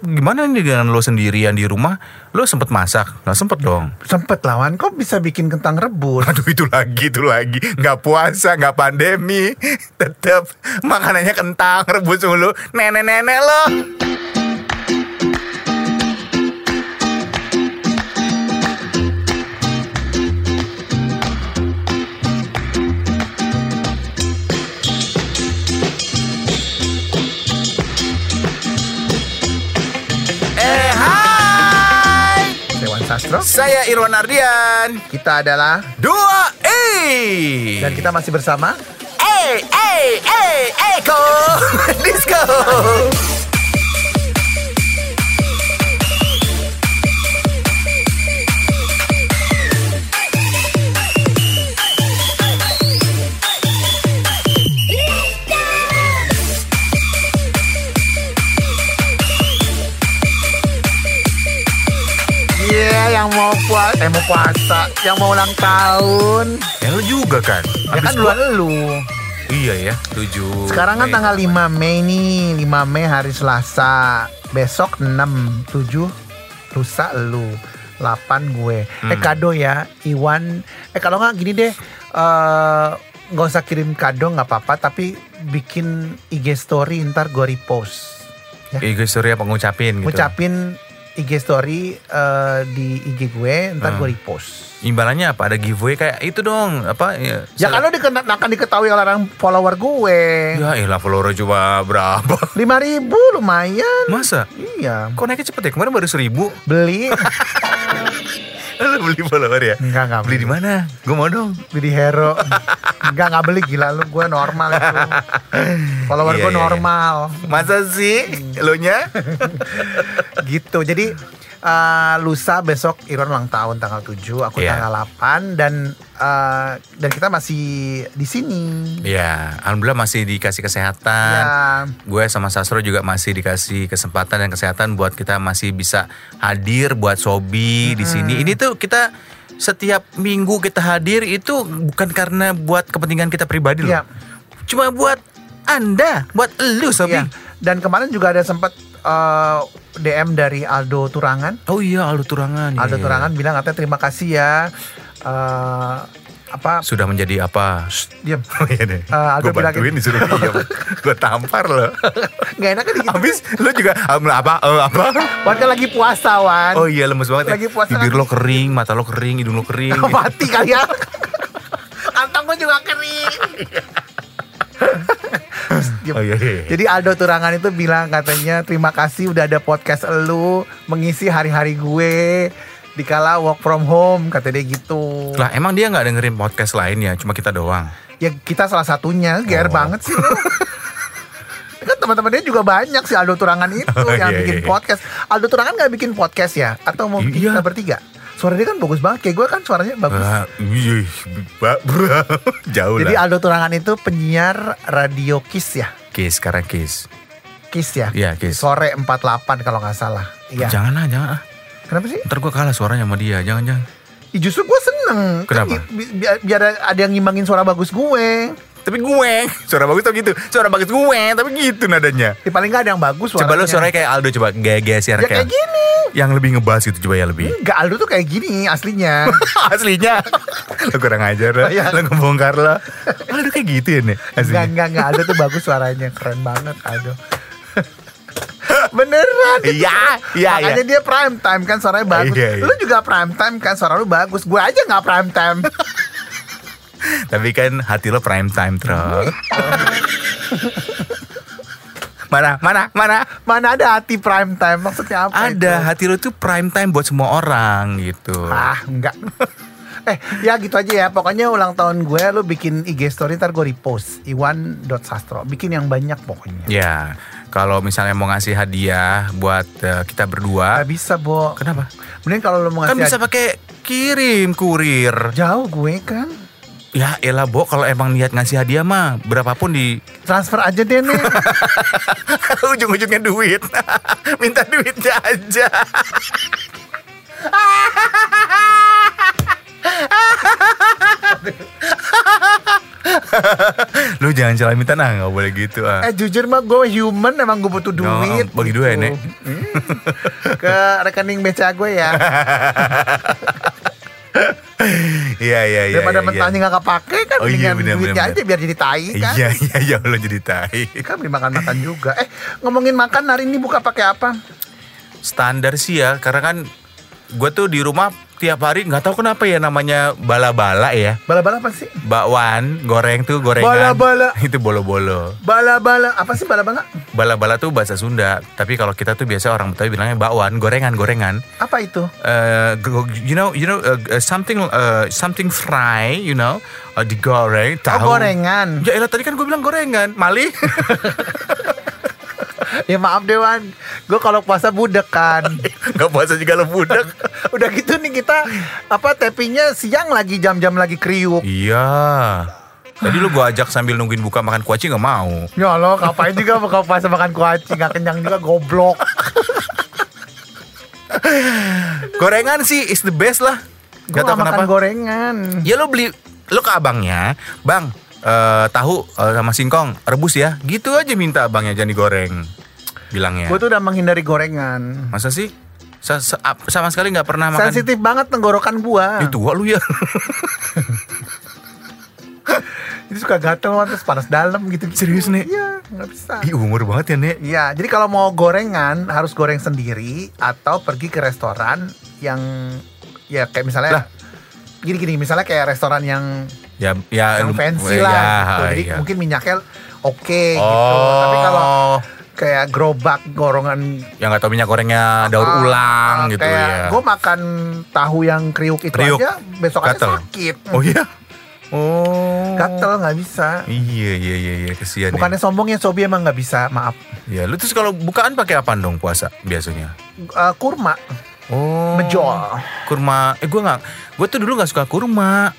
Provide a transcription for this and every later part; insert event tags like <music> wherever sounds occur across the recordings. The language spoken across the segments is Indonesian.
gimana nih dengan lo sendirian di rumah? Lo sempet masak? Nggak sempet dong. Sempet lawan kok bisa bikin kentang rebus. Aduh itu lagi, itu lagi. Nggak puasa, nggak pandemi. <laughs> Tetap makanannya kentang rebus mulu. Nenek-nenek lo. Sastro. Saya Irwan Ardian. Kita adalah Dua E. Dan kita masih bersama Eh, eh, eh, Eko Disco mau puasa, yang mau ulang tahun. Ya lu juga kan Ya kan duluan lu. Iya ya, tujuh Sekarang kan Mei. tanggal 5 Mei nih, 5 Mei hari Selasa. Besok 6, 7 lusa lu. 8 gue. Eh Hmm. kado ya, Iwan. Eh kalau nggak gini deh, eh nggak usah kirim kado nggak apa-apa, tapi bikin IG story ntar gue repost. Ego Surya pengucapin gitu Ngucapin IG story eh, di IG gue, ntar Hmm. gue repost. Imbalannya apa? Ada giveaway kayak itu dong Apa ya, Ya kalau dikena, akan diketahui oleh orang follower gue. Ya elah follower cuma berapa <laughs> 5000 ribu lumayan. Masa? Iya. Kok naiknya cepet ya? Kemarin baru seribu Beli <laughs> <laughs> beli follower ya? Enggak, enggak Beli di mana? Gue mau dong beli di Hero. Enggak, enggak beli gila lu, gue normal itu. Follower Iya, gue iya, iya. normal. Masa sih? Lo nya? <laughs> Gitu. Jadi eh, lusa besok Iron ulang tahun tanggal 7, aku Iya. tanggal 8 dan eh, dan kita masih di sini. Ya, alhamdulillah masih dikasih kesehatan. Ya, Gue sama Sastro juga masih dikasih kesempatan dan kesehatan buat kita masih bisa hadir buat Sobi di sini. Ini tuh kita setiap minggu kita hadir itu bukan karena buat kepentingan kita pribadi loh. Iya. Cuma buat Anda, buat lu Sobi. iya. Dan kemarin juga ada sempat eh, DM dari Aldo Turangan. Oh iya Aldo Turangan. Aldo Iya. Turangan bilang katanya terima kasih ya. eh, apa Sudah menjadi apa? diam <laughs> Oh iya deh. Eh, gue bilang bantuin disuruh diem. <laughs> gue tampar loh. nggak enak kan gitu Habis lu juga um, apa? eh, apa? Wan kan lagi puasa Wan Oh iya lemes banget Lagi ya. puasa Bibir kan? lo kering, mata lo kering, hidung lo kering. <laughs> mati kali ya kantong gue juga kering Diam. Oh iya, iya. iya. Jadi Aldo Turangan itu bilang katanya terima kasih udah ada podcast elu mengisi hari-hari gue dikala work from home kata dia gitu. Lah emang dia nggak dengerin podcast lainnya, cuma kita doang. Ya kita salah satunya, GR Oh. banget sih. <laughs> kan teman-temannya juga banyak sih Aldo Turangan itu Oh, yang iya, bikin iya. podcast. Aldo Turangan nggak bikin podcast ya? Atau mau bikin Iya. kita bertiga? Suara dia kan bagus banget. Kayak gue kan suaranya bagus. Iya, ba- bra. <laughs> jauh Jadi lah. Aldo Turangan itu penyiar radio Kiss ya? Kiss sekarang kiss. Kiss ya? Iya kiss. Sore 48 kalau nggak salah. Iya. Jangan lah, jangan ah. Kenapa sih? Ntar gue kalah suaranya sama dia, jangan jangan. Ih, justru gue seneng. Kan Kenapa? bi- bi- biar ada yang ngimbangin suara bagus gue. Tapi gue, suara bagus tuh gitu. Suara bagus gue, tapi gitu nadanya. Ya, paling nggak ada yang bagus Coba lo suaranya. suaranya kayak Aldo coba gaya-gaya siaran Ya kayak gini. Yang lebih ngebahas gitu coba ya lebih. Enggak, Aldo tuh kayak gini aslinya. <laughs> Aslinya Lo kurang ajar lo Oh, iya. Lo ngebongkar lo Aldo kayak gitu ya nih Aslinya enggak, enggak. Aldo tuh bagus suaranya. Keren banget Aldo. <laughs> Beneran. Iya Iya iya Makanya dia prime time kan suaranya bagus. Iya, iya. Lu juga prime time kan suara lu bagus. Gue aja nggak prime time. Tapi kan hati lo prime time Tro Mana mana mana Mana ada hati prime time? Maksudnya apa itu? Ada hati lo tuh prime time buat semua orang gitu Ah, enggak. <laughs> eh, ya gitu aja ya. Pokoknya ulang tahun gue lu bikin IG story ntar gue repost. Iwan.sastro. Bikin yang banyak pokoknya. Ya kalau misalnya mau ngasih hadiah buat eh, kita berdua Gak bisa, Bo. Kenapa? Mending kalau lu mau Kan ngasih bisa pakai kirim kurir jauh gue kan. Ya elah Bo kalau emang niat ngasih hadiah mah Berapapun di Transfer aja deh nih. <laughs> Ujung-ujungnya duit <laughs> Minta duitnya aja <laughs> Lu jangan celah minta nah nggak boleh gitu ah. eh jujur mah gue human emang gue butuh No, duit. bagi dua ya, gitu. Nek? Hmm, ke rekening BCA gue ya. Iya iya iya. Daripada iya, mentahnya nggak kepake kan Oh iya, bener, duitnya bener, aja biar jadi tai kan. Iya iya iya lo jadi tai. Kan beli makan-makan juga. Eh ngomongin makan hari ini buka pakai apa? Standar sih ya, karena kan gue tuh di rumah tiap hari nggak tahu kenapa ya namanya bala-bala ya. Bala-bala apa sih? Bakwan, goreng tuh gorengan. Bala-bala. <laughs> Itu bolo-bolo. Bala-bala apa sih bala-bala? Bala-bala tuh bahasa Sunda, tapi kalau kita tuh biasa orang Betawi bilangnya bakwan, gorengan-gorengan. Apa itu? Uh, you know, you know, uh, something, uh, something fry, you know, uh, digoreng, Oh tahu. gorengan. Ya elah tadi kan gue bilang gorengan, Mali. <laughs> Ya maaf Dewan, gue kalau puasa budek kan. <laughs> Gak puasa juga lo budak. <laughs> Udah gitu nih kita apa tappingnya siang lagi jam-jam lagi kriuk. iya. Tadi lu gue ajak sambil nungguin buka makan kuaci nggak mau. Ya Allah, ngapain juga buka puasa makan kuaci nggak kenyang juga goblok. <laughs> Gorengan sih is the best lah. Gue Gak makan kenapa. gorengan. Ya lo beli, lo ke abangnya, bang, eh, tahu eh, sama singkong rebus ya. Gitu aja minta abangnya jangan digoreng. Bilangnya. Gue tuh udah menghindari gorengan. Masa sih? Sa- sa- sama sekali nggak pernah makan. Sensitif banget tenggorokan gua. Itu tua lu ya. <laughs> Jadi suka gatel terus panas dalam gitu. Serius, Nek? Iya, nggak bisa. Ih umur banget ya nek. Iya, jadi kalau mau gorengan harus goreng sendiri atau pergi ke restoran yang ya kayak misalnya Lah. gini-gini, misalnya kayak restoran yang Ya ya yang fancy ya, lah gitu. Jadi iya. mungkin minyaknya oke gitu. Oh. Tapi kalau kayak gerobak gorongan yang nggak tahu minyak gorengnya daur ah, ulang gitu ya. Gue makan tahu yang kriuk itu Kriuk. aja besok aja Gatel. sakit. Oh iya. Oh. Gatel nggak bisa. Iya iya iya iya kesian. Bukannya sombongnya Sobi emang nggak bisa, maaf. Ya. ya lu terus kalau bukaan pakai apa dong puasa biasanya? Eh, kurma, Oh. Mejol. Kurma. Eh gue nggak. Gue tuh dulu nggak suka kurma.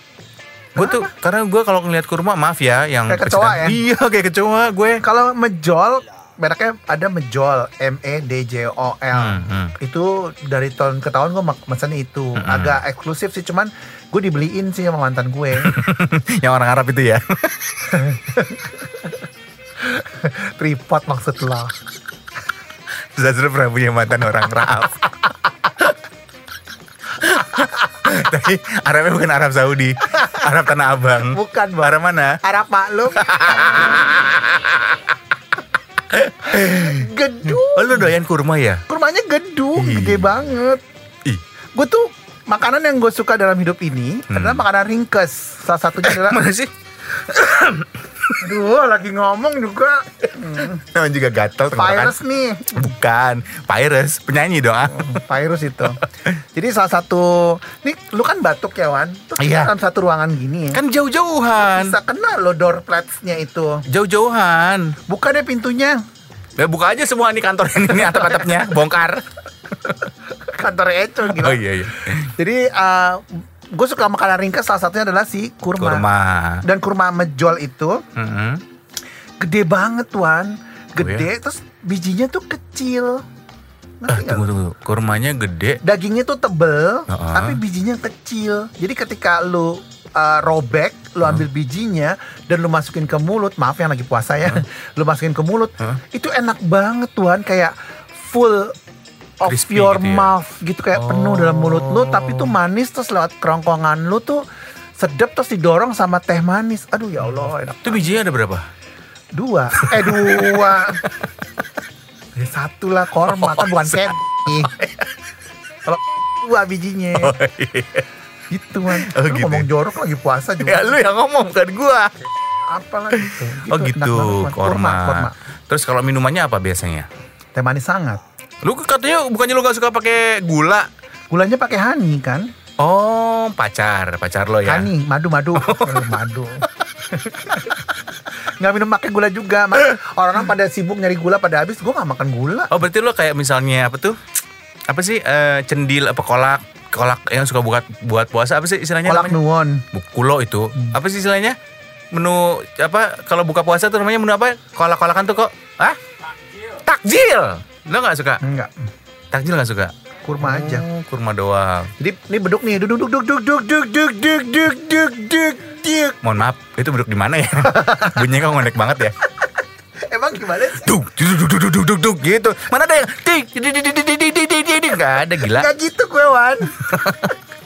Gue tuh karena gue kalau ngeliat kurma maaf ya yang Kayak kecoa ya? Iya kayak kecoa gue. Kalau mejol, mereknya ada mejol, M E D J O L. Hmm, hmm. Itu dari tahun ke tahun gue pesannya itu. Mm-mm. Agak eksklusif sih, cuman gue dibeliin sih sama mantan gue. <laughs> yang orang Arab itu ya. <laughs> Tripod maksud lo. Zazrul pernah punya mantan orang Arab. <laughs> Tapi Arabnya bukan Arab Saudi, Arab Tanah Abang. Bukan, Bang. Arab mana? Arab maklum. <laughs> gedung. Oh lu doyan kurma ya? Kurmanya gedung, Ih. gede banget. Ih, Gue tuh makanan yang gue suka dalam hidup ini Hmm. adalah makanan ringkes. Salah satunya adalah mana sih? <coughs> Aduh, lagi ngomong juga. Namanya juga gatel tenggorokan. Virus nih. Bukan, Virus, penyanyi dong. ah. Virus itu. Jadi salah satu, nih lu kan batuk ya Wan. Terus Iya. dalam satu ruangan gini ya. Kan jauh-jauhan. Bisa kena lo door plates-nya itu. Jauh-jauhan. Buka deh pintunya. Ya buka aja semua nih kantor ini atap-atapnya, bongkar. Kantor Eco gitu. Oh iya iya. Jadi gue suka makanan ringkes salah satunya adalah si kurma. Kurma. Dan kurma mejol itu Mm-mm. gede banget Wan. Gede Oh, terus bijinya tuh kecil. Eh, tunggu tunggu. Kurmanya gede. Dagingnya tuh tebel, Uh-uh. tapi bijinya kecil. Jadi ketika lu uh, robek, lu ambil bijinya dan lu masukin ke mulut, maaf yang lagi puasa ya, <laughs> lu masukin ke mulut, Huh? itu enak banget tuan, kayak full of Crispy your gitu ya? mouth gitu kayak penuh dalam mulut lu, tapi tuh Oh. manis terus lewat kerongkongan lu tuh sedap terus didorong sama teh manis. Aduh ya Allah, enak. Itu bijinya ada berapa? Dua, eh dua. Ya, satu lah korma kan bukan set. Kalau dua bijinya. Oh, iya. Gitu kan. Oh, Lu gitu ngomong ya? jorok lagi puasa juga. Ya lu yang ngomong bukan gua. Apa lah gitu. Oh gitu, banget, Mas. korma. korma. Terus kalau minumannya apa biasanya? Teh manis sangat. Lu katanya bukannya lu gak suka pakai gula? Gulanya pakai honey kan? Oh, pacar, pacar lo ya. Honey, madu, madu. <laughs> Eh, madu. nggak minum pakai gula juga. Mas, orang pada sibuk nyari gula pada habis, gue nggak makan gula. Oh, berarti lo kayak misalnya apa tuh? Apa sih eh, cendil apa kolak? Kolak yang suka buat buat puasa apa sih istilahnya Kolak namanya? nuwon. Kulo itu. Apa sih istilahnya? Menu apa kalau buka puasa tuh namanya menu apa? Kolak-kolakan tuh kok? Hah? Takjil. Lo nggak suka? Enggak, Takjil nggak suka? kurma aja. Oh, kurma doang. Jadi ini beduk nih, duduk duduk duduk duduk duduk duduk duduk duduk duduk. Mohon maaf, itu beduk di mana ya? Bunyinya kok ngondek banget ya? Emang gimana sih? Duk, duk, duk, duk, duk, duk, duk, gitu. Mana ada yang tik, tik, tik, tik, tik, tik, tik, tik, tik, nggak ada gila. Gak gitu gue Wan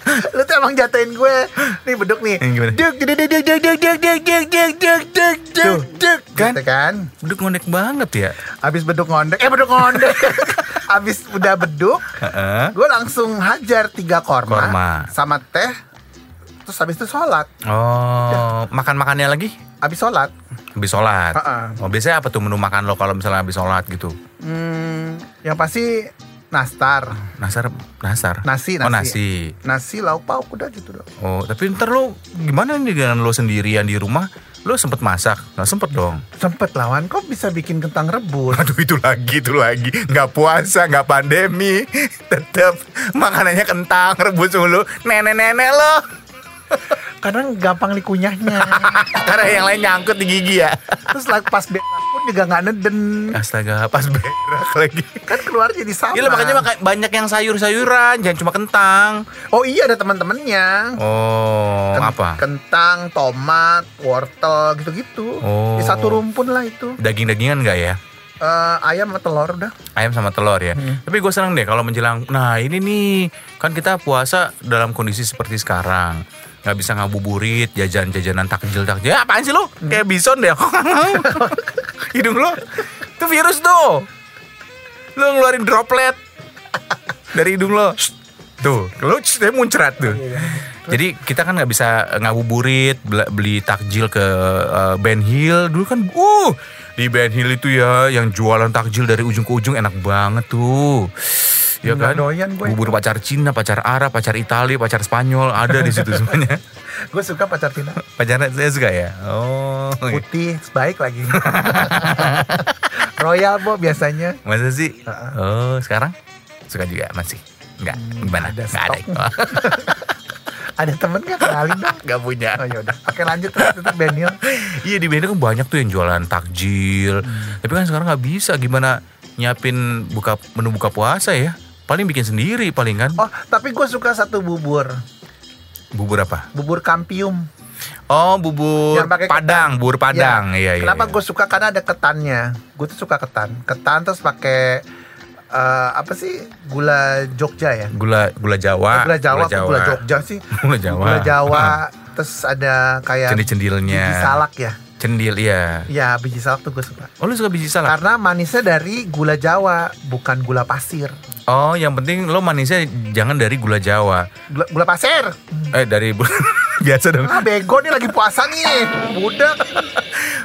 Lu tuh emang jatuhin gue Nih beduk nih Yang gimana? Duk duk duk duk duk duk duk duk duk duk duk duk duk duk kan? Gitu kan Duk ngondek banget ya. Abis beduk ngondek Eh beduk ngondek Abis udah beduk. Gue langsung hajar tiga korma, Korma. Sama teh Terus habis itu sholat Oh, makan makannya lagi? Habis sholat Habis sholat. Heeh. Oh, biasanya apa tuh menu makan lo kalau misalnya habis sholat gitu? hmm, Yang pasti Nastar Nasar, nasar. Nasi, Oh, nasi. nasi. Nasi lauk pauk udah gitu dong Oh, tapi ntar lo gimana nih dengan lo sendirian di rumah? Lo sempet masak? Nggak sempet dong. Sempet lawan Kok bisa bikin kentang rebus Aduh itu lagi, itu lagi. Nggak puasa, nggak pandemi. <laughs> Tetap makanannya kentang, rebus mulu. Nenek-nenek lo. Karena gampang dikunyahnya <laughs> Karena yang lain nyangkut di gigi ya. Terus pas pun juga nggak neden Astaga, pas berak lagi. Kan keluar jadi sama Iya makanya maka- banyak yang sayur-sayuran, jangan cuma kentang. Oh iya ada teman-temannya Oh, Ken- apa? Kentang, tomat, wortel gitu-gitu Oh. Di satu rumpun lah itu Daging-dagingan nggak ya? Eh, Ayam sama telur udah Ayam sama telur ya. Tapi gue seneng deh kalau menjelang. Nah ini nih kan kita puasa dalam kondisi seperti sekarang. Nggak bisa ngabuburit, jajan-jajanan takjil takjil. Ya, apaan sih lo? Kayak bison deh. <laughs> <laughs> <laughs> Hidung lo. Itu virus tuh. Lo ngeluarin droplet dari hidung lo. Tuh, lo saya muncrat tuh. Jadi kita kan nggak bisa ngabuburit, bela- beli takjil ke eh, Ben Hill dulu kan. Uh, di Ben Hill itu ya yang jualan takjil dari ujung ke ujung enak banget tuh. Ya kan? doyan gue Bubur pacar Cina, pacar Arab, pacar Itali, pacar Spanyol ada di situ semuanya. <laughs> Gue suka pacar Cina Pacarnya saya suka ya. Oh. Putih, baik lagi Royal bo biasanya Masa sih? Heeh. Oh, sekarang suka juga masih. Enggak, gimana? ada Enggak ada. <laughs> Ada temen gak kenalin dong Enggak punya. Oh yaudah Oke lanjut terus itu Benil Iya di Bendo kan banyak tuh yang jualan takjil. Tapi kan sekarang nggak bisa gimana nyiapin buka menu buka puasa ya. Paling bikin sendiri paling kan. Oh tapi gue suka satu bubur Bubur apa? Bubur kampium Oh bubur Yang pakai Padang, bubur Padang. Ya, Iya iya. Kenapa iya. gue suka karena ada ketannya. Gue tuh suka ketan. Ketan terus pakai eh, apa sih gula Jogja ya? gula gula Jawa. gula Jawa, kok gula Jogja sih. <laughs> Gula Jawa. Gula Jawa. <laughs> terus ada kayak Cendir-cendirnya. biji salak ya. Cendil iya. Ya biji salak tuh gue suka. Oh lu suka biji salak? Karena manisnya dari gula Jawa, bukan gula pasir. Oh yang penting lo manisnya jangan dari gula Jawa. Gula, gula pasir. Eh dari <laughs> biasa dong. Ah bego nih lagi puasa nih. Budak.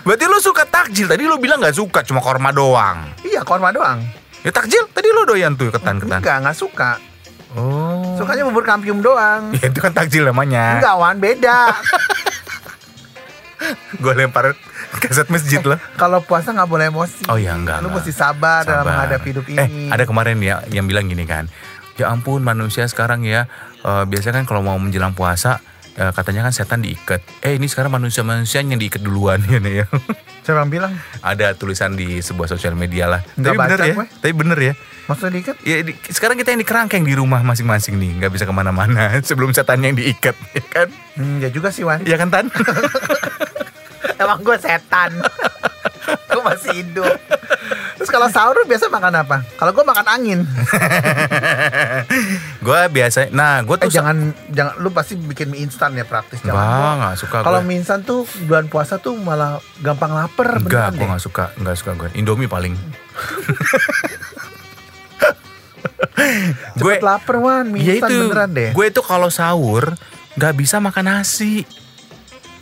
Berarti lo suka takjil. Tadi lo bilang nggak suka, cuma korma doang. Iya korma doang. Ya takjil tadi lo doyan tuh ketan-ketan. Enggak, enggak suka. Oh. Sukanya bubur kampium doang. <laughs> Ya itu kan takjil namanya. Enggak, Wan, beda. <laughs> Gue lempar kaset masjid lo. Kalau puasa nggak boleh emosi. Oh ya enggak. Lu enggak. mesti sabar, dalam Sabar. menghadapi hidup ini. Eh ada kemarin ya yang bilang gini kan. Ya ampun manusia sekarang ya. eh, biasanya kan kalau mau menjelang puasa eh, katanya kan setan diikat. Eh ini sekarang manusia-manusia yang diikat duluan <laughs> ya nih ya. Siapa yang bilang? ada tulisan di sebuah sosial media lah. Nggak Tapi bener ya. gue. Tapi bener ya. Maksudnya diikat? Ya di- sekarang kita yang dikerangkeng di rumah masing-masing nih, nggak bisa ke mana-mana <laughs> sebelum setan yang diikat, ya kan? Hmm, ya juga sih, Wan. Ya kan Tan? <laughs> Emang gue setan. <laughs> gue masih hidup. Terus kalau sahur lu biasa makan apa? Kalau gue makan angin. <laughs> gue biasa, nah gue Eh tuh jangan jangan lu pasti bikin mie instan ya praktis Enggak, jangan. nggak suka Kalau mie instan tuh bulan puasa tuh malah gampang lapar Enggak, gue nggak suka, nggak suka gue. Indomie paling. <laughs> gue, lapar Wan, mie ya instan itu, beneran deh. gue itu kalau sahur nggak bisa makan nasi,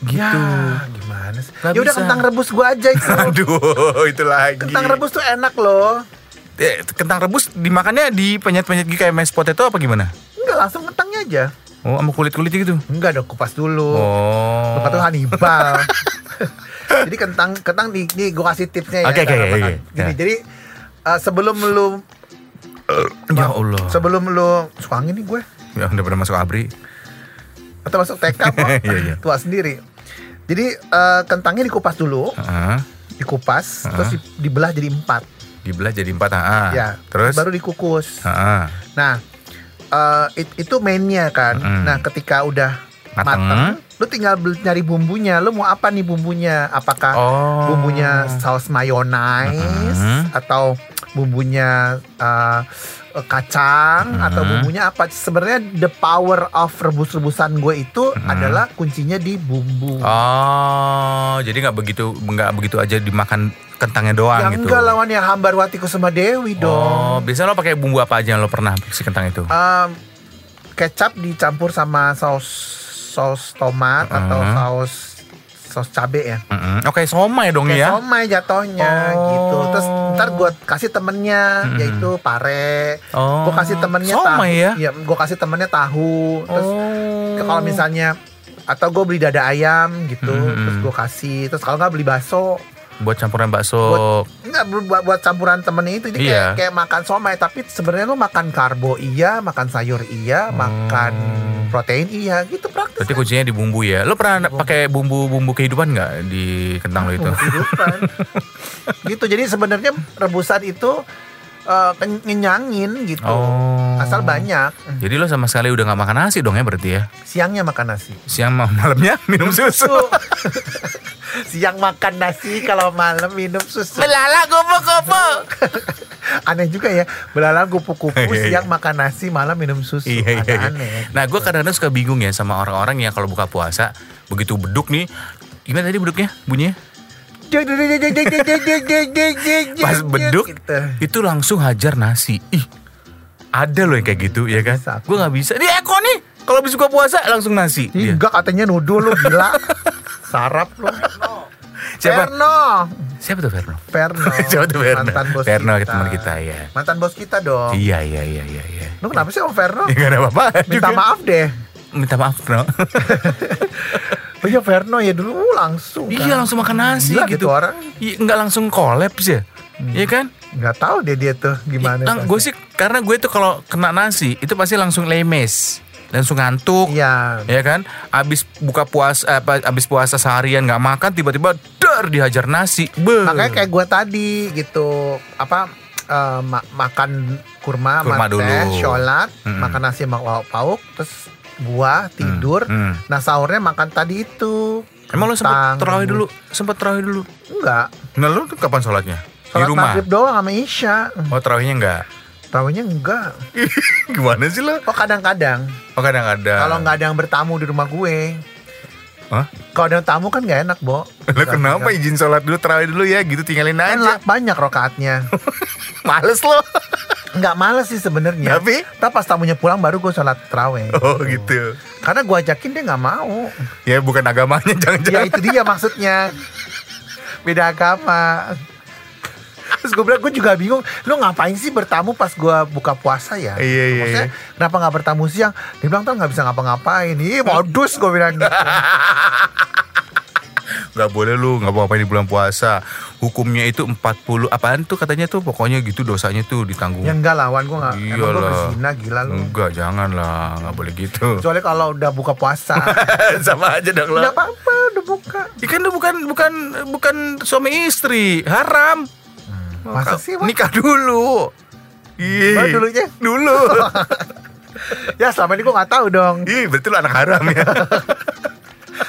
gitu. Ya, gimana sih? Ya udah kentang rebus gue aja itu. <laughs> Aduh, itu lagi. kentang rebus tuh enak loh. Eh, kentang rebus dimakannya di penyet-penyet gitu kayak mashed potato apa gimana? Enggak langsung kentangnya aja. Oh, sama kulit-kulit gitu. Enggak dong, kupas dulu. Oh. Lu kata Hannibal. <laughs> jadi kentang kentang di, di gue kasih tipsnya ya. Oke, oke, oke, Ya. jadi eh, sebelum lu <clears throat> Ya Allah. sebelum lu suka angin nih gue Ya udah pernah masuk abri. atau masuk TK kok. <laughs> Iya, iya. Tua sendiri. Jadi eh, kentangnya dikupas dulu, Heeh. dikupas, terus di- dibelah jadi empat. Dibelah jadi empat. ah. ya. Terus? baru dikukus. Heeh. Nah, eh, it- itu mainnya kan. Mm-mm. Nah, ketika udah Mateng. mateng, lu tinggal nyari bumbunya. Lu mau apa nih bumbunya? Apakah Oh. bumbunya saus mayonnaise Mm-mm. atau bumbunya uh, kacang Mm-mm. atau bumbunya apa? Sebenarnya the power of rebus-rebusan gue itu Mm-mm. adalah kuncinya di bumbu. Oh, jadi nggak begitu nggak begitu aja dimakan kentangnya doang yang gitu. enggak lawan yang hambar wati kusuma dewi Oh, dong. biasanya lo pakai bumbu apa aja yang lo pernah si kentang itu? Um, kecap dicampur sama saus saus tomat atau Mm. saus saus cabe ya. Mm-mm. Oke, somai dong Kayak ya. somai jatohnya Oh. gitu. Terus ntar gue kasih temennya Mm-mm. yaitu pare. Oh. Gue kasih temennya somai tahu. ya. Iya, gue kasih temennya tahu. Terus oh. kalau misalnya atau gue beli dada ayam gitu, Mm-mm. terus gue kasih. Terus kalau nggak beli bakso, buat campuran bakso. Buat- nggak buat, buat campuran temennya itu. Jadi Iya. kayak, kayak makan somai, tapi sebenarnya lu makan karbo iya, makan sayur iya, makan protein iya, gitu praktis. Berarti kuncinya di bumbu ya. Lo pernah pakai bumbu-bumbu kehidupan nggak di kentang lo itu? Bumbu kehidupan. <laughs> gitu. Jadi sebenarnya rebusan itu eh, ken- ngenyangin gitu. Oh. Asal banyak. Jadi lo sama sekali udah nggak makan nasi dong ya berarti ya? Siangnya makan nasi. Siang ma- <laughs> malamnya minum susu. <laughs> Siang makan nasi, kalau malam minum susu. Melala kupu-kupu. <laughs> Aneh juga ya. Belalang kupu-kupu, Iya, iya. siang makan nasi, malam minum susu. Iya, iya, Agak iya. aneh. Nah, gue kadang-kadang suka bingung ya sama orang-orang yang kalau buka puasa begitu beduk nih. Gimana tadi beduknya? Bunyinya? Pas beduk Gitu. itu langsung hajar nasi. Ih, ada loh yang kayak gitu ya kan? Bisa. Gue nggak bisa. Nih Eko nih, kalau habis buka puasa langsung nasi. Dia. Enggak katanya nuduh lu gila. Sarap lu. Siapa? Verno. Siapa tuh Verno? Verno. <laughs> Siapa tuh Verno? Mantan bos Verno kita. teman kita ya. Mantan bos kita dong. Iya iya iya iya. iya. Lu kenapa sih sama Verno? <laughs> Ya, gak ada apa-apa. Minta juga. maaf deh. Minta maaf, Verno. <laughs> Oh iya Verno ya dulu langsung. iya langsung makan nasi Gila gitu. gitu orang. Iya, nggak langsung kolaps ya. Iya kan? Nggak tahu deh dia tuh gimana. gue sih karena gue tuh kalau kena nasi itu pasti langsung lemes, langsung ngantuk. Iya. Ya kan, abis buka puasa, apa, abis puasa seharian nggak makan, tiba-tiba dar dihajar nasi. Beuh. Makanya kayak gue tadi gitu apa eh, ma- makan kurma, Kurma dulu. sholat, Mm-mm. makan nasi sama lauk pauk, terus buah, tidur. Hmm. Nah sahurnya makan tadi itu. Emang lo sempet terawih dulu, sempet terawih dulu. Enggak. Nah lo tuh kapan sholatnya? Di Sholat rumah. maghrib doang sama Isya. Oh terawihnya enggak? Tahunya enggak. <laughs> Gimana sih lo? Oh kadang-kadang. Oh kadang-kadang. Kalau nggak ada yang bertamu di rumah gue. Hah? Kalau ada yang tamu kan nggak enak, Bo. <laughs> Lo kenapa izin sholat dulu, terawih dulu ya gitu tinggalin aja. lah, banyak rokaatnya. <laughs> Males lo. Nggak males sih sebenarnya. Tapi? Tapi pas tamunya pulang baru gue sholat terawih. Oh gitu. Karena gue ajakin dia nggak mau. Ya bukan agamanya <laughs> Ya jangan-jangan. itu dia maksudnya. Beda agama. Terus gue bilang gue juga bingung, lu ngapain sih bertamu pas gue buka puasa ya? Iya, iya, Maksudnya iya. kenapa nggak bertamu siang? Dia bilang tuh nggak bisa ngapa-ngapain. Ih modus gue bilang gitu. <laughs> Gak boleh lu nggak mau ngapain di bulan puasa. Hukumnya itu 40 apaan tuh katanya tuh pokoknya gitu dosanya tuh ditanggung. Ya enggak lawan gue nggak. Emang Iyalah. berzina gila lu. Enggak, jangan lah, nggak boleh gitu. Kecuali kalau udah buka puasa. <laughs> Sama aja dong Enggak lo. apa-apa, udah buka. Ikan lu bukan bukan bukan suami istri, haram. Masa sih, Bang? Nikah dulu. Iya. Dulunya? Dulu. <laughs> Ya selama ini gue nggak tahu dong. Ih, betul anak haram ya. <laughs>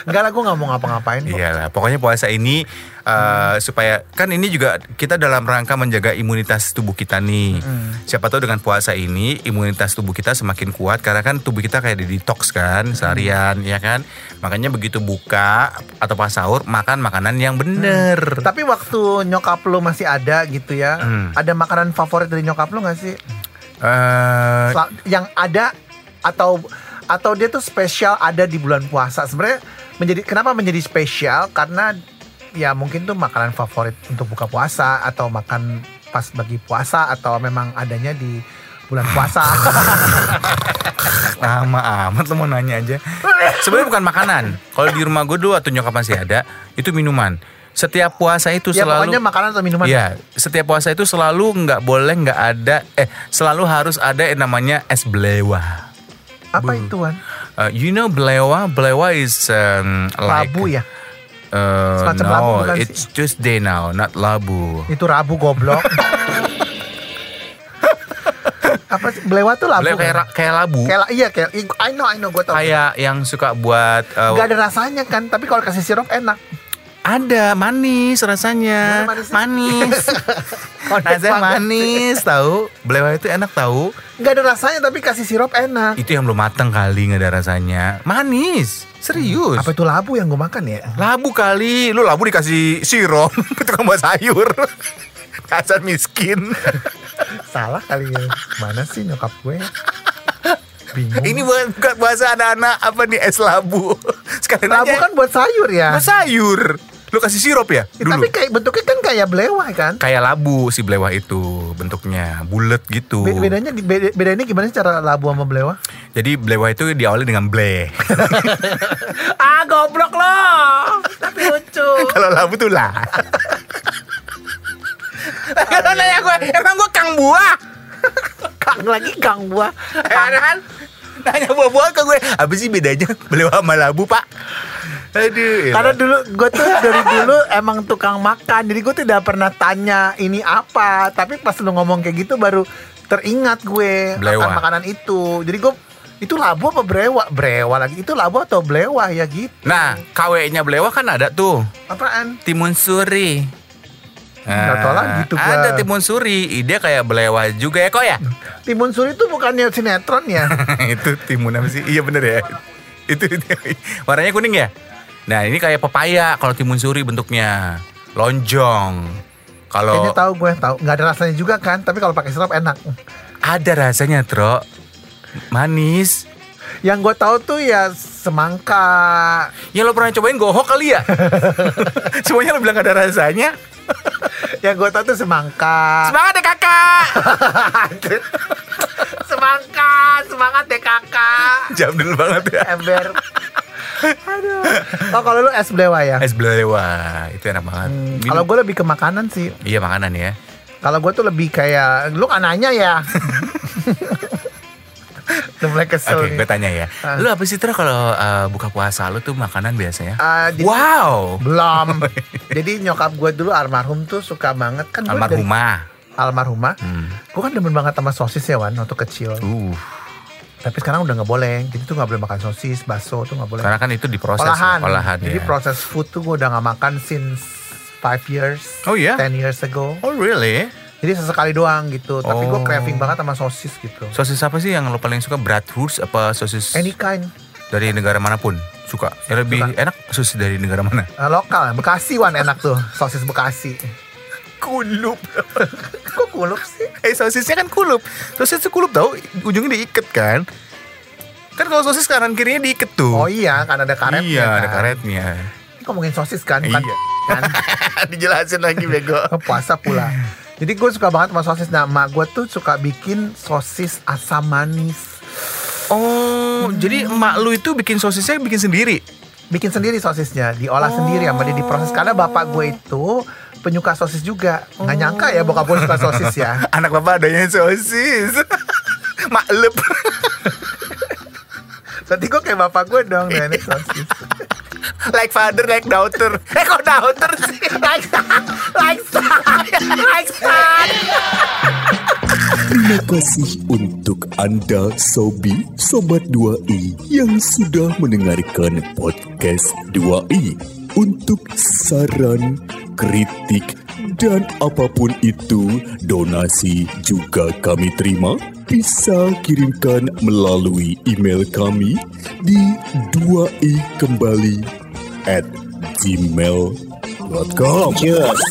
Enggak lah, gue nggak mau ngapa-ngapain. kok. Iyalah, pokoknya puasa ini uh, supaya kan ini juga kita dalam rangka menjaga imunitas tubuh kita nih. Siapa tahu dengan puasa ini imunitas tubuh kita semakin kuat karena kan tubuh kita kayak di detox kan seharian ya kan. Makanya begitu buka atau pas sahur makan makanan yang bener. Tapi waktu nyokap lu masih ada gitu ya, Hmm. ada makanan favorit dari nyokap lu gak sih? Eh, Sel- yang ada atau atau dia tuh spesial ada di bulan puasa. Sebenarnya menjadi kenapa menjadi spesial? Karena ya mungkin tuh makanan favorit untuk buka puasa atau makan pas bagi puasa atau memang adanya di bulan puasa. <laughs> lama amat lo mau nanya aja. Sebenarnya bukan makanan. Kalau di rumah gue dulu atau nyokap masih ada, itu minuman. Setiap puasa itu ya selalu pokoknya makanan atau minuman. Iya, setiap puasa itu selalu nggak boleh nggak ada eh selalu harus ada yang namanya es belewa. Apa itu Wan? Uh, you know belewa? Belewa is um, like Labu ya? uh, Semacam no, labu bukan it's Tuesday now, not labu. Itu Rabu goblok. <laughs> Apa sih? Belewa tuh labu. Belewa kayak kan? kayak labu. Kayak iya kayak I know I know gue tau. Kayak yang suka buat uh, Gak ada rasanya kan, tapi kalau kasih sirup enak. Ada manis rasanya. Gimana manisnya? Manis. Rasanya <laughs> manis tahu. Belewa itu enak tahu. Gak ada rasanya tapi kasih sirup enak. Itu yang belum matang kali nggak ada rasanya. Manis. Serius. Apa itu labu yang gue makan ya? Labu kali. Lu labu dikasih sirup. <laughs> Tukang buat sayur. <laughs> Dasar miskin. Salah kali ya. Mana sih nyokap gue? Bingung. Ini bukan, bukan bahasa anak-anak apa nih es labu. Sekalian labu aja kan buat sayur ya. buat sayur. Lu kasih sirup ya? Ya. Tapi kayak bentuknya kan kayak belewah kan? Kayak labu si belewah itu bentuknya bulat gitu. Be- bedanya beda, bedanya gimana sih cara labu sama belewah? Jadi belewah itu diawali dengan ble. <laughs> ah goblok loh. Tapi lucu. <laughs> Kalau labu tuh lah. <laughs> Kalau nanya gue, emang gue kang buah? Kang lagi kang buah. Kan? Nanya buah-buah ke gue, apa sih bedanya belewah sama labu pak? Aduh. Karena dulu gue tuh dari dulu emang tukang makan, jadi gue tidak pernah tanya ini apa. Tapi pas lu ngomong kayak gitu baru teringat gue Belewah. makan makanan itu. Jadi gue itu labu apa brewa? Brewa lagi itu labu atau belewah ya gitu. Nah, KW-nya belewah kan ada tuh. Apaan? Timun suri. Nggak tahu lagi tuh gua. Ah, Ada timun suri. Dia kayak belewah juga ya kok ya? Timun suri itu bukannya sinetron ya? <laughs> itu timun apa sih? Iya bener ya. itu warnanya kuning ya. Nah ini kayak pepaya kalau timun suri bentuknya lonjong. Kalau Kayaknya tahu gue tahu. Nggak ada rasanya juga kan? Tapi kalau pakai sirup enak. ada rasanya tro manis. Yang gue tahu tuh ya semangka. Ya lo pernah cobain gohok kali ya? <laughs> Semuanya lo bilang ada rasanya. Yang gue tahu tuh semangka. Semangat ya kakak. <laughs> semangka, semangat deh kakak. Jam dulu banget ya. Ember. Aduh. Oh kalau lu es belewah ya? Es belewah itu enak banget. Hmm, kalau gue lebih ke makanan sih. iya makanan ya. Kalau gue tuh lebih kayak lu kan nanya ya. <laughs> Udah mulai kesel Oke, nih. gue tanya ya. Ah. Lu apa sih Tro kalau uh, buka puasa lu tuh makanan biasanya? Jadi- wow. Belum. <laughs> Jadi nyokap gue dulu almarhum tuh suka banget kan dari Almarhumah. almarhumah. Hmm. Gue kan demen banget sama sosis ya Wan waktu kecil. Uh, Tapi sekarang udah nggak boleh. Jadi tuh nggak boleh makan sosis, bakso tuh nggak boleh. karena kan itu diproses olahan. olahan Jadi ya. proses food tuh gue udah nggak makan since five years, Oh iya? 10 years ago. Oh really? Jadi sesekali doang gitu. Tapi gue Oh. craving banget sama sosis gitu. Sosis apa sih yang lo paling suka? Bratwurst apa sosis Any kind. dari negara mana pun? Suka. Yang lebih Suka. enak sosis dari negara mana? Eh, lokal, Bekasi Wan enak tuh. Sosis Bekasi. Kulup. <laughs> Kulup sih? eh sosisnya kan kulup. Sosis itu kulup tau, ujungnya diikat kan? Kan kalau sosis kanan kirinya diikat tuh. Oh iya, kan ada karetnya. Iya, ada kan. karetnya. Ini ngomongin sosis kan, bukan Iya. kan? <laughs> Dijelasin lagi bego. Oh, Puasa pula. Jadi gue suka banget sama sosis. Nah, mak gue tuh suka bikin sosis asam manis. Oh, jadi emak lu itu bikin sosisnya bikin sendiri? Bikin sendiri sosisnya, diolah sendiri sama dia diproses. Karena bapak gue itu penyuka sosis juga. Nggak nyangka ya bokap gue suka sosis ya. <laughs> Anak bapak adanya sosis. <laughs> Maklep. Berarti gue kayak bapak gue dong, nenek sosis. <laughs> like father, like daughter. Eh kok daughter sih? like son, like son, like son. Terima kasih untuk Anda Sobi Sobat 2i yang sudah mendengarkan podcast 2i. Untuk saran, kritik, dan apa pun itu, donasi juga kami terima. Bisa kirimkan melalui email kami di 2i kembali at gmail.com. Cheers.